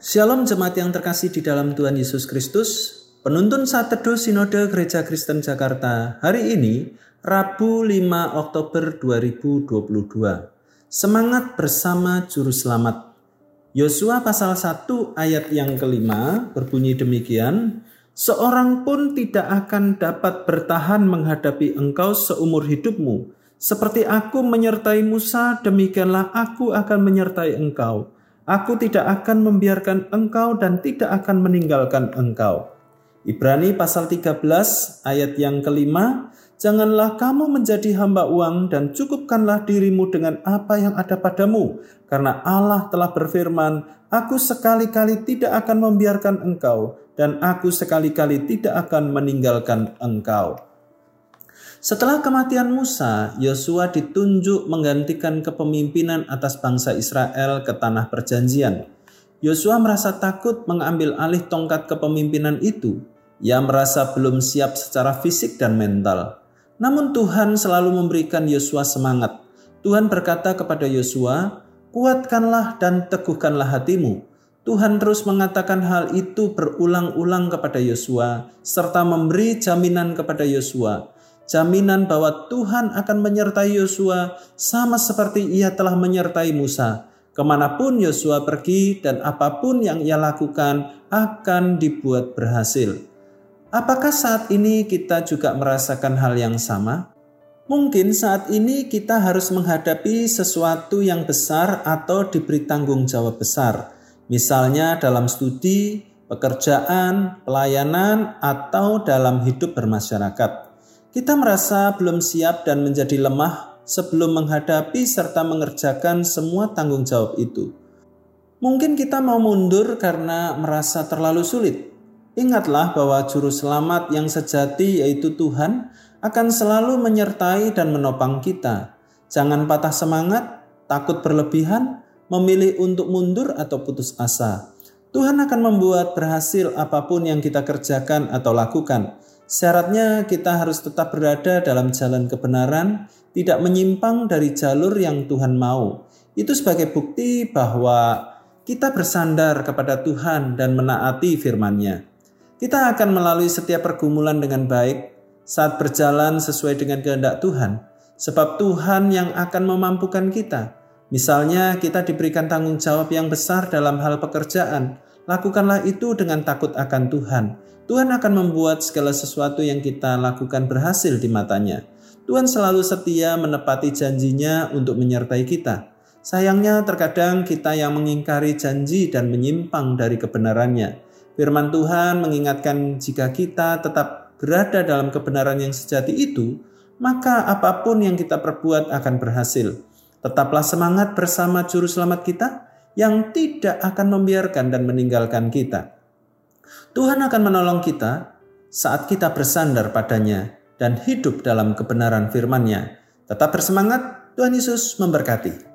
Shalom jemaat yang terkasih di dalam Tuhan Yesus Kristus. Penuntun saat teduh Sinode Gereja Kristen Jakarta hari ini Rabu 5 Oktober 2022. Semangat bersama Juru Selamat. Yosua pasal 1 ayat yang kelima berbunyi demikian, Seorang pun tidak akan dapat bertahan menghadapi engkau seumur hidupmu. Seperti aku menyertai Musa, demikianlah aku akan menyertai engkau. Aku tidak akan membiarkan engkau dan tidak akan meninggalkan engkau. Ibrani pasal 13 ayat yang kelima, Janganlah kamu menjadi hamba uang dan cukupkanlah dirimu dengan apa yang ada padamu. Karena Allah telah berfirman, Aku sekali-kali tidak akan membiarkan engkau dan aku sekali-kali tidak akan meninggalkan engkau. Setelah kematian Musa, Yosua ditunjuk menggantikan kepemimpinan atas bangsa Israel ke tanah perjanjian. Yosua merasa takut mengambil alih tongkat kepemimpinan itu. Ia merasa belum siap secara fisik dan mental. Namun Tuhan selalu memberikan Yosua semangat. Tuhan berkata kepada Yosua, "Kuatkanlah dan teguhkanlah hatimu." Tuhan terus mengatakan hal itu berulang-ulang kepada Yosua serta memberi jaminan kepada Yosua, jaminan bahwa Tuhan akan menyertai Yosua sama seperti ia telah menyertai Musa. Ke mana pun Yosua pergi dan apa pun yang ia lakukan akan dibuat berhasil. Apakah saat ini kita juga merasakan hal yang sama? Mungkin saat ini kita harus menghadapi sesuatu yang besar atau diberi tanggung jawab besar, misalnya dalam studi, pekerjaan, pelayanan, atau dalam hidup bermasyarakat. Kita merasa belum siap dan menjadi lemah sebelum menghadapi serta mengerjakan semua tanggung jawab itu. Mungkin kita mau mundur karena merasa terlalu sulit, Ingatlah bahwa juru selamat yang sejati yaitu Tuhan akan selalu menyertai dan menopang kita. Jangan patah semangat, takut berlebihan, memilih untuk mundur atau putus asa. Tuhan akan membuat berhasil apa pun yang kita kerjakan atau lakukan. Syaratnya kita harus tetap berada dalam jalan kebenaran, tidak menyimpang dari jalur yang Tuhan mau. Itu sebagai bukti bahwa kita bersandar kepada Tuhan dan menaati firman-Nya. Kita akan melalui setiap pergumulan dengan baik saat berjalan sesuai dengan kehendak Tuhan, sebab Tuhan yang akan memampukan kita. Misalnya, kita diberikan tanggung jawab yang besar dalam hal pekerjaan. Lakukanlah itu dengan takut akan Tuhan. Tuhan akan membuat segala sesuatu yang kita lakukan berhasil di matanya. Tuhan selalu setia menepati janjinya untuk menyertai kita. Sayangnya, terkadang kita yang mengingkari janji dan menyimpang dari kebenarannya. Firman Tuhan mengingatkan jika kita tetap berada dalam kebenaran yang sejati itu, maka apa pun yang kita perbuat akan berhasil. Tetaplah semangat bersama juru selamat kita yang tidak akan membiarkan dan meninggalkan kita. Tuhan akan menolong kita saat kita bersandar padanya dan hidup dalam kebenaran firman-Nya. Tetap bersemangat, Tuhan Yesus memberkati.